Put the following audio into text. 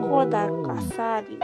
小高さり。